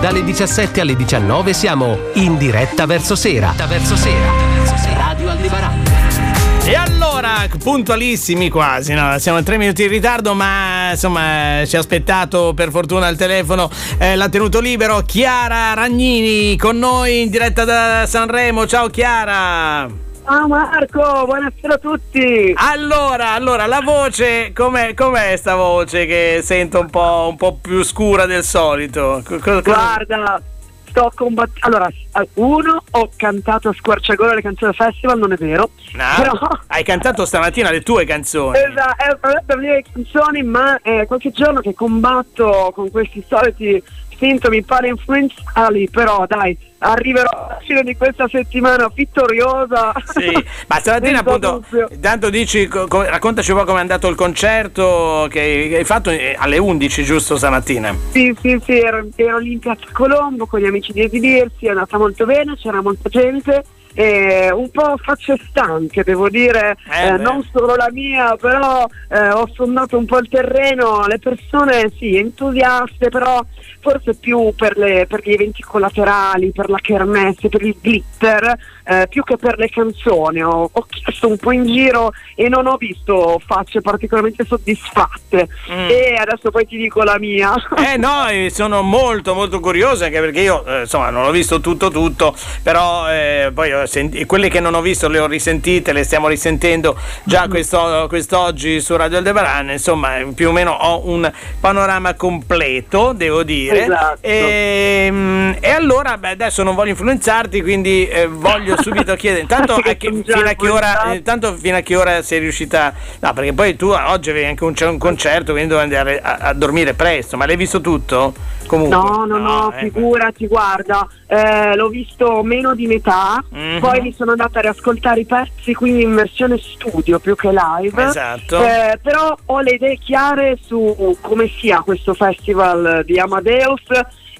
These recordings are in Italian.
Dalle 17 alle 19 siamo in diretta verso sera. Verso sera. Radio Aldebaran. E allora, puntualissimi quasi, no? siamo a tre minuti in ritardo, ma insomma ci ha aspettato per fortuna al telefono, eh, l'ha tenuto libero Chiara Ragnini con noi in diretta da Sanremo. Ciao Chiara! Ciao Marco, buonasera a tutti. Allora, allora la voce, com'è, com'è sta voce che sento un po', un po più scura del solito? Guarda, sto combattendo. Allora, uno, ho cantato a squarciagola le canzoni del festival, non è vero. No, però... Hai cantato stamattina le tue canzoni. Esatto, eh, le canzoni, ma è qualche giorno che combatto con questi soliti sintomi parainfluenzali, però dai, arriverò alla fine di questa settimana vittoriosa. Sì, ma stamattina appunto, intanto dici, co- raccontaci un po' come è andato il concerto che hai fatto eh, alle 11 giusto stamattina? Sì, sì, sì, ero, ero lì in Piazza Colombo con gli amici di esibirsi, è andata molto bene, c'era molta gente eh, un po' facce stanche, devo dire, eh eh, non solo la mia, però eh, ho sondato un po' il terreno, le persone sì, entusiaste, però forse più per, le, per gli eventi collaterali, per la kermesse, per il glitter, eh, più che per le canzoni. Ho, ho, chiesto un po' in giro e non ho visto facce particolarmente soddisfatte. Mm. E adesso poi ti dico la mia. Eh no, sono molto molto curioso anche perché io eh, insomma non ho visto tutto tutto, però eh, poi senti- quelle che non ho visto le ho risentite, le stiamo risentendo già mm. questo, quest'oggi su Radio Aldebaran, insomma più o meno ho un panorama completo, devo dire. Esatto. E, ehm, e allora beh, adesso non voglio influenzarti, quindi eh, voglio subito chiedere, intanto a che, fino, a che ora, intanto fino a che ora sei riuscita, no perché poi tu oggi avevi anche un, un concerto, quindi devo andare a, a dormire presto, ma l'hai visto tutto? Comunque, no, no, no, no eh, figurati, guarda, eh, l'ho visto meno di metà, mm-hmm. poi mi sono andata a riascoltare i pezzi, quindi in versione studio più che live. Esatto. Eh, però ho le idee chiare su come sia questo festival di Amadeus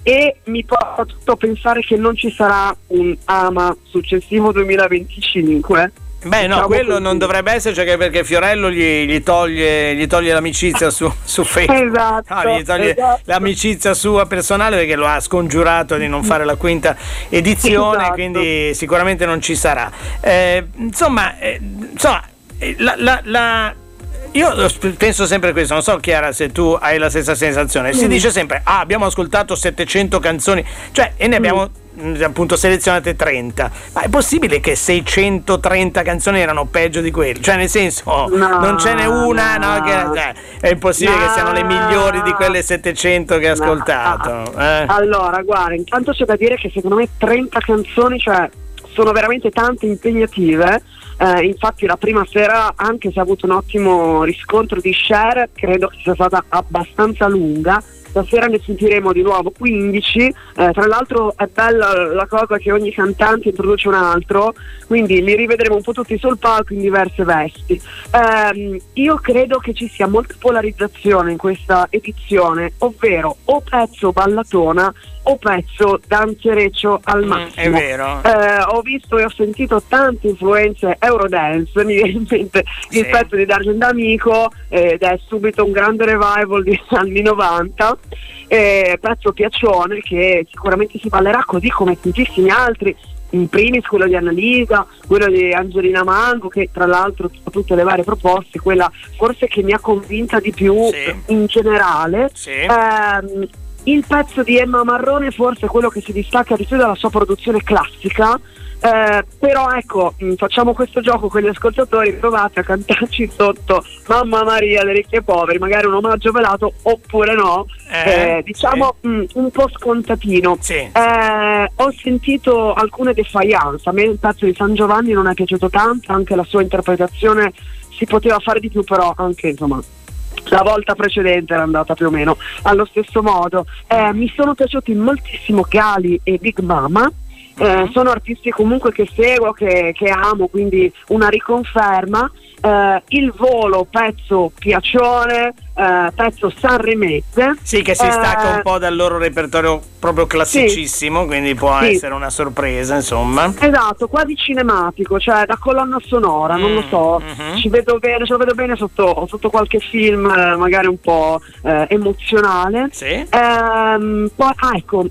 e mi porta tutto a pensare che non ci sarà un AMA successivo 2025 Beh, no, diciamo quello così. non dovrebbe esserci anche perché Fiorello gli, gli, toglie, gli toglie, l'amicizia su, su Facebook. Esatto, no, gli toglie esatto. l'amicizia sua personale perché lo ha scongiurato di non fare la quinta edizione, esatto. quindi sicuramente non ci sarà. Eh, insomma, eh, insomma eh, la, la, la io penso sempre questo, non so Chiara se tu hai la stessa sensazione. Si mm. dice sempre, ah, abbiamo ascoltato 700 canzoni, cioè, e ne abbiamo mm. appunto selezionate 30. Ma è possibile che 630 canzoni erano peggio di quelle? Cioè, nel senso, no, non ce n'è una, no, che, cioè, è impossibile no, che siano le migliori di quelle 700 che hai ascoltato. Eh. Allora, guarda, intanto c'è da dire che secondo me 30 canzoni, cioè, sono veramente tante impegnative eh, infatti la prima sera, anche se ha avuto un ottimo riscontro di share, credo che sia stata abbastanza lunga. Stasera ne sentiremo di nuovo 15, eh, tra l'altro è bella la cosa che ogni cantante introduce un altro, quindi li rivedremo un po' tutti sul palco in diverse vesti. Eh, io credo che ci sia molta polarizzazione in questa edizione, ovvero o pezzo ballatona o pezzo danzereccio al massimo. Mm, è vero. Eh, ho visto e ho sentito tante influenze Eurodance, mi viene in mente sì. il pezzo di D'Argent Amico ed è subito un grande revival di anni 90. Eh, pezzo piaccione che sicuramente si ballerà così come tantissimi altri in primis quello di Annalisa, quello di Angelina Mango, che tra l'altro tra tutte le varie proposte, quella forse che mi ha convinta di più sì. in generale. Sì. Ehm, il pezzo di Emma Marrone forse è quello che si distacca di più dalla sua produzione classica, eh, però ecco, mm, facciamo questo gioco con gli ascoltatori, provate a cantarci sotto Mamma Maria le ricche e poveri, magari un omaggio velato oppure no, eh, eh, diciamo mh, un po' scontatino. Sì. Eh, ho sentito alcune defiance, a me il pezzo di San Giovanni non è piaciuto tanto, anche la sua interpretazione si poteva fare di più, però anche insomma la volta precedente era andata più o meno allo stesso modo. Eh, mi sono piaciuti moltissimo Gali e Big Mama. Eh, sono artisti comunque che seguo, che, che amo, quindi una riconferma. Uh, il volo, pezzo piacione, uh, pezzo sanremese. Sì, che si stacca uh, un po' dal loro repertorio proprio classicissimo, sì, quindi può sì. essere una sorpresa, insomma. Esatto, quasi cinematico, cioè da colonna sonora, mm, non lo so, mm-hmm. ci vedo bene, ce lo vedo bene sotto, sotto qualche film magari un po' emozionale. Sì. Um, poi, ah, ecco,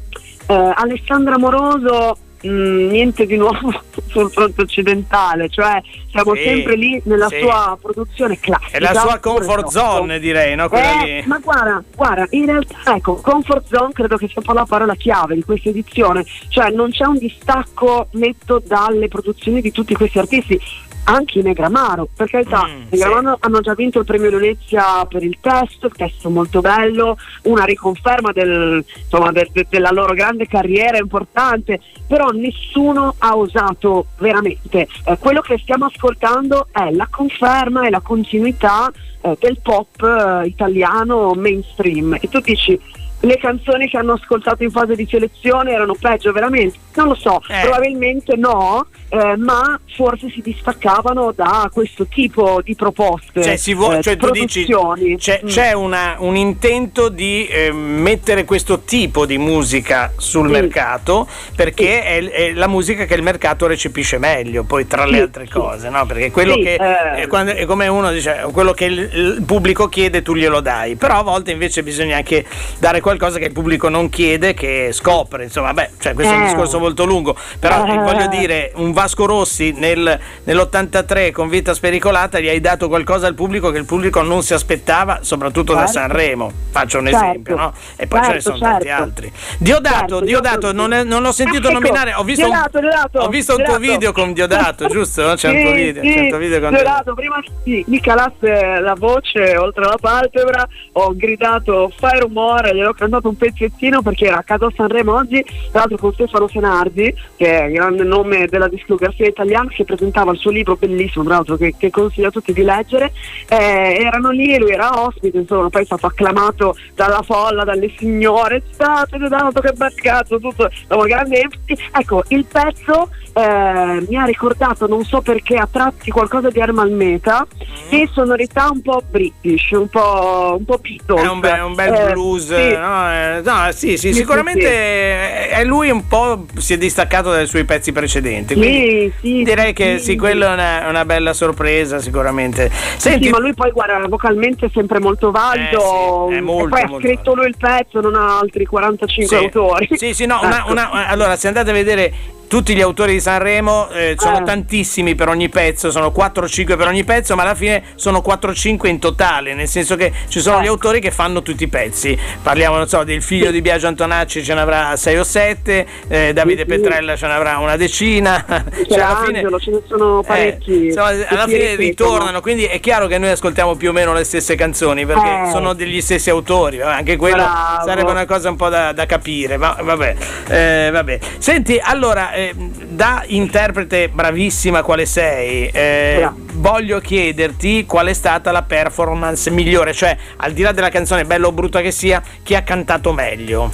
Eh, Alessandra Moroso Mm, niente di nuovo sul fronte occidentale, cioè siamo sì, sempre lì nella sì. sua produzione classica. È la sua comfort zone, direi, no? Eh, ma guarda, guarda, in realtà, ecco, comfort zone credo che sia un po' la parola chiave di questa edizione, cioè non c'è un distacco netto dalle produzioni di tutti questi artisti anche i Negramaro, per carità, mm, Negramaro sì. hanno già vinto il premio Venezia per il testo, il testo molto bello, una riconferma del, insomma, de, de, della loro grande carriera importante, però nessuno ha osato veramente. Eh, quello che stiamo ascoltando è la conferma e la continuità eh, del pop eh, italiano mainstream e tu dici le canzoni che hanno ascoltato in fase di selezione erano peggio veramente? Non lo so, eh. probabilmente no, eh, ma forse si distaccavano da questo tipo di proposte. Cioè, si vuole, eh, cioè tu dici c'è, mm. c'è una, un intento di eh, mettere questo tipo di musica sul sì. mercato perché sì. è, è, la musica che il mercato recepisce meglio, poi tra le altre cose, no? Perché quello che eh. è, quando, è come uno dice, quello che il, il pubblico chiede tu glielo dai, però a volte invece bisogna anche dare qualcosa che il pubblico non chiede, che scopre, insomma, beh, cioè, questo è un eh. discorso molto lungo, però eh. voglio dire, un Vasco Rossi nel, nell'83 con Vita Spericolata gli hai dato qualcosa al pubblico che il pubblico non si aspettava, soprattutto certo. da Sanremo, faccio un certo. esempio, no? E poi certo, ce ne certo, sono certo. tanti altri. Diodato, certo, Diodato, non, è, non l'ho sentito ah, ecco, nominare, ho visto, Diodato, un, Diodato, ho visto un tuo video con Diodato, giusto? C'è sì, un tuo video, sì, c'è un tuo video con Diodato. Prima sì, mi calasse la voce oltre la palpebra, ho gridato fai rumore, gli cantato un pezzettino perché era a casa Sanremo oggi, tra l'altro con Stefano Senardi, che è il grande nome della discografia italiana, che presentava il suo libro bellissimo, tra l'altro che, che consiglio a tutti di leggere. Eh, erano lì e lui era ospite, insomma, poi è stato acclamato dalla folla, dalle signore, state dato che bel cazzo, tutto, dopo grande Ecco, il pezzo eh, mi ha ricordato, non so perché, a tratti qualcosa di Herman Meta mm. e sonorità un po' british, un po', un po Beatles. È un bel, un bel eh, blues, sì. No? Eh, no? sì, sì, sicuramente è lui un po' si è distaccato dai suoi pezzi precedenti. Sì, sì, direi che sì, quella è una, una, bella sorpresa sicuramente. Senti, sì, ma lui poi guarda, vocalmente è sempre molto valido. Eh, molto, poi ha scritto lui il pezzo, non ha altri 45 autori. Sì, sì, no, ecco. una, una, allora se andate a vedere tutti gli autori di Sanremo eh, sono eh. tantissimi per ogni pezzo, sono 4-5 per ogni pezzo, ma alla fine sono 4-5 in totale, nel senso che ci sono eh. gli autori che fanno tutti i pezzi. Parliamo, non so, del figlio di Biagio Antonacci ce ne avrà 6 o 7, eh, Davide sì, Petrella ce ne avrà una decina. Cioè, alla fine, ce ne sono eh, parecchi. Insomma, alla fine ritornano, quindi è chiaro che noi ascoltiamo più o meno le stesse canzoni perché eh. sono degli stessi autori, anche quello Bravo. sarebbe una cosa un po' da, da capire, ma vabbè, vabbè. Senti, allora eh, da interprete bravissima quale sei, eh, voglio chiederti qual è stata la performance migliore, cioè al di là della canzone bella o brutta che sia, chi ha cantato meglio?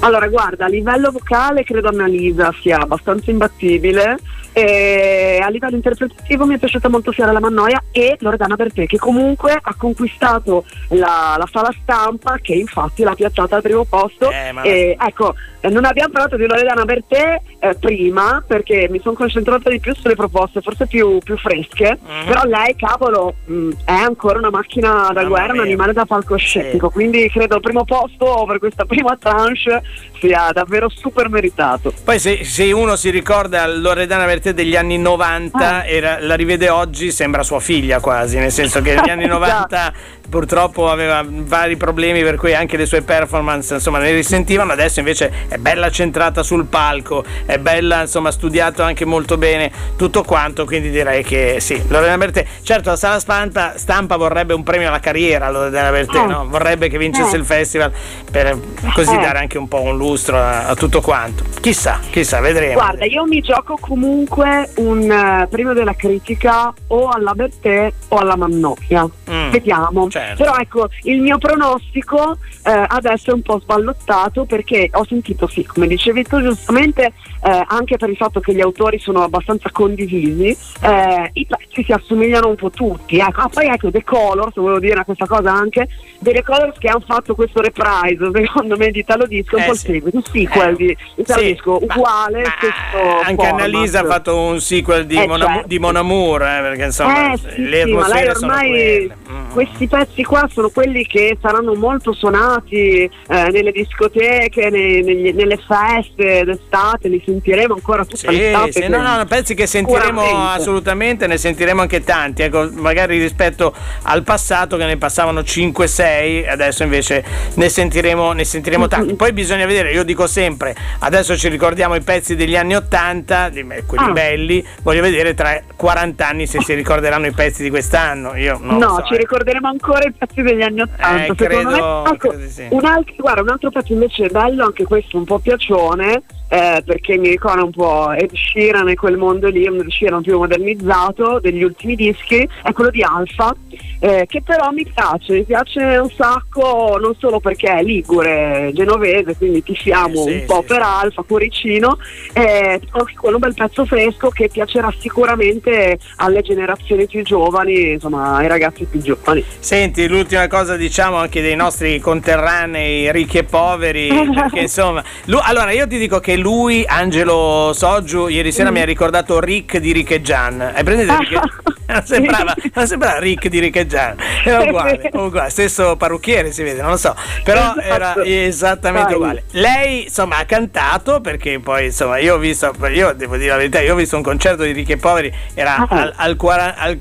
Allora, guarda, a livello vocale credo Annalisa sia abbastanza imbattibile. E a livello interpretativo mi è piaciuta molto Fiora la Mannoia e Loredana Bertè che comunque ha conquistato la, la sala stampa che infatti l'ha piazzata al primo posto eh, e, ecco non abbiamo parlato di Loredana Bertè eh, prima perché mi sono concentrata di più sulle proposte forse più, più fresche, mm-hmm. però lei cavolo mh, mm, è ancora una macchina da guerra, un animale da palcoscenico, sì. quindi credo il primo posto per questa prima tranche sia davvero super meritato. Poi se, se uno si ricorda Loredana Bertè degli anni 90 ah. era, la rivede oggi sembra sua figlia quasi, nel senso che negli anni 90 purtroppo aveva vari problemi per cui anche le sue performance insomma ne risentivano adesso invece è bella centrata sul palco è bella insomma studiato anche molto bene tutto quanto quindi direi che sì Lorena Bertè certo la sala stampa, stampa vorrebbe un premio alla carriera Lorena Bertè eh. no? vorrebbe che vincesse eh. il festival per così eh. dare anche un po' un lustro a, a, tutto quanto chissà chissà vedremo guarda io mi gioco comunque un premio della critica o alla Bertè o alla Mannoia mm. vediamo certo. però ecco il mio pronostico eh, adesso è un po' sballottato perché ho sentito sì come dicevi tu giustamente eh, anche per il fatto che gli autori sono abbastanza condivisi eh, i pezzi si assomigliano un po' tutti ecco. ah, poi ecco The Colors volevo dire questa cosa anche delle Colors che hanno fatto questo reprise secondo me di Italo Disco un po' il eh, seguito un sequel di Italo sì, Disco uguale ma, ma anche format. Annalisa ha fatto un sequel di, eh, Mon, certo. di Mon Amour eh, perché insomma eh, sì, le sì, ma lei ormai mm. Questi pezzi qua sono quelli che saranno molto suonati eh, nelle discoteche, nei, negli, nelle feste d'estate, li sentiremo ancora tutta sì, l'estate. Sì, no, no, pezzi che sentiremo assolutamente, ne sentiremo anche tanti, ecco, magari rispetto al passato che ne passavano 5-6, adesso invece ne sentiremo, ne sentiremo tanti. Poi bisogna vedere, io dico sempre, adesso ci ricordiamo i pezzi degli anni 80, quelli ah. belli, voglio vedere tra 40 anni se si ricorderanno i pezzi di quest'anno. Io no, so, ci eh. Ricorderemo ancora i pezzi degli anni 80. Eh, credo, me, ecco, credo sì. un, altro, guarda, un altro pezzo invece bello, anche questo un po' piacione, eh, perché mi ricorda un po' Ed Sheeran e quel mondo lì, un Ed Sheeran più modernizzato degli ultimi dischi, è quello di Alfa, eh, che però mi piace, mi piace un sacco, non solo perché è ligure, genovese, quindi tifiamo eh, sì, un po' sì, per sì. Alfa, cuoricino, eh, anche quello un bel pezzo fresco che piacerà sicuramente alle generazioni più giovani, insomma ai ragazzi più giovani. Senti, l'ultima cosa diciamo anche dei nostri conterranei ricchi e poveri, perché insomma, lui, allora io ti dico che lui, Angelo Soggiu, ieri sera mm. mi ha ricordato Rick di Rick e Gian. Hai presente Rick? non sembrava, sembrava Rick di Rick e Gian, era uguale, uguale, stesso parrucchiere si vede, non lo so, però esatto. era esattamente Vai. uguale. Lei insomma ha cantato perché poi insomma io ho visto, io devo dire la verità, io ho visto un concerto di Ricchi e Poveri, era ah. al, al, 40, al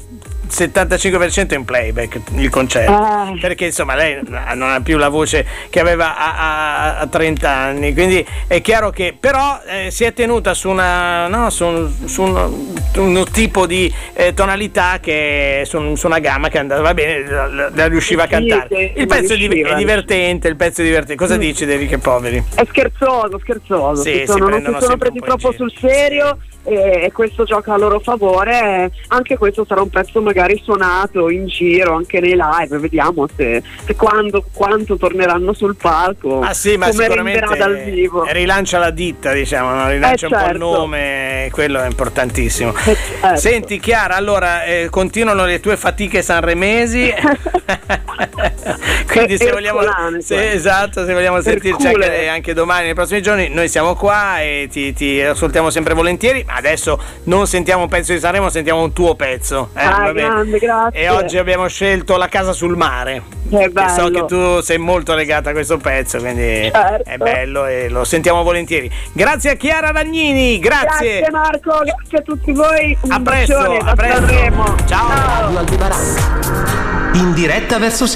75% in playback il concerto. Ah. perché insomma lei non ha più la voce che aveva a, a, a 30 anni quindi è chiaro che però eh, si è tenuta su, una, no, su, su un, un, tipo di eh, tonalità che su, su, una gamma che andava bene la, la riusciva a cantare. sì, il pezzo è, è, divertente il pezzo è divertente. Cosa mm. dici dei ricchi e poveri? è scherzoso scherzoso. Sì, si sono, non si sono presi troppo sul serio e questo gioca a loro favore anche questo sarà un pezzo magari suonato in giro anche nei live vediamo se, se quando, quanto torneranno sul palco ah sì ma sicuramente dal vivo rilancia la ditta diciamo no? rilancia eh, un certo. po' il certo. nome quello è importantissimo eh, certo. senti Chiara allora eh, continuano le tue fatiche sanremesi quindi se vogliamo, se, esatto, se vogliamo sentirci anche, anche, domani nei prossimi giorni noi siamo qua e ti, ti ascoltiamo sempre volentieri adesso non sentiamo un pezzo di Sanremo, sentiamo un tuo pezzo. Eh, ah, grande, grazie. E oggi abbiamo scelto La casa sul mare. Che so che tu sei molto legata a questo pezzo, quindi certo. è bello e lo sentiamo volentieri. Grazie a Chiara Vagnini, grazie. Grazie Marco, grazie a tutti voi. Un a presto, a presto. Ciao. Ciao. In diretta verso sé.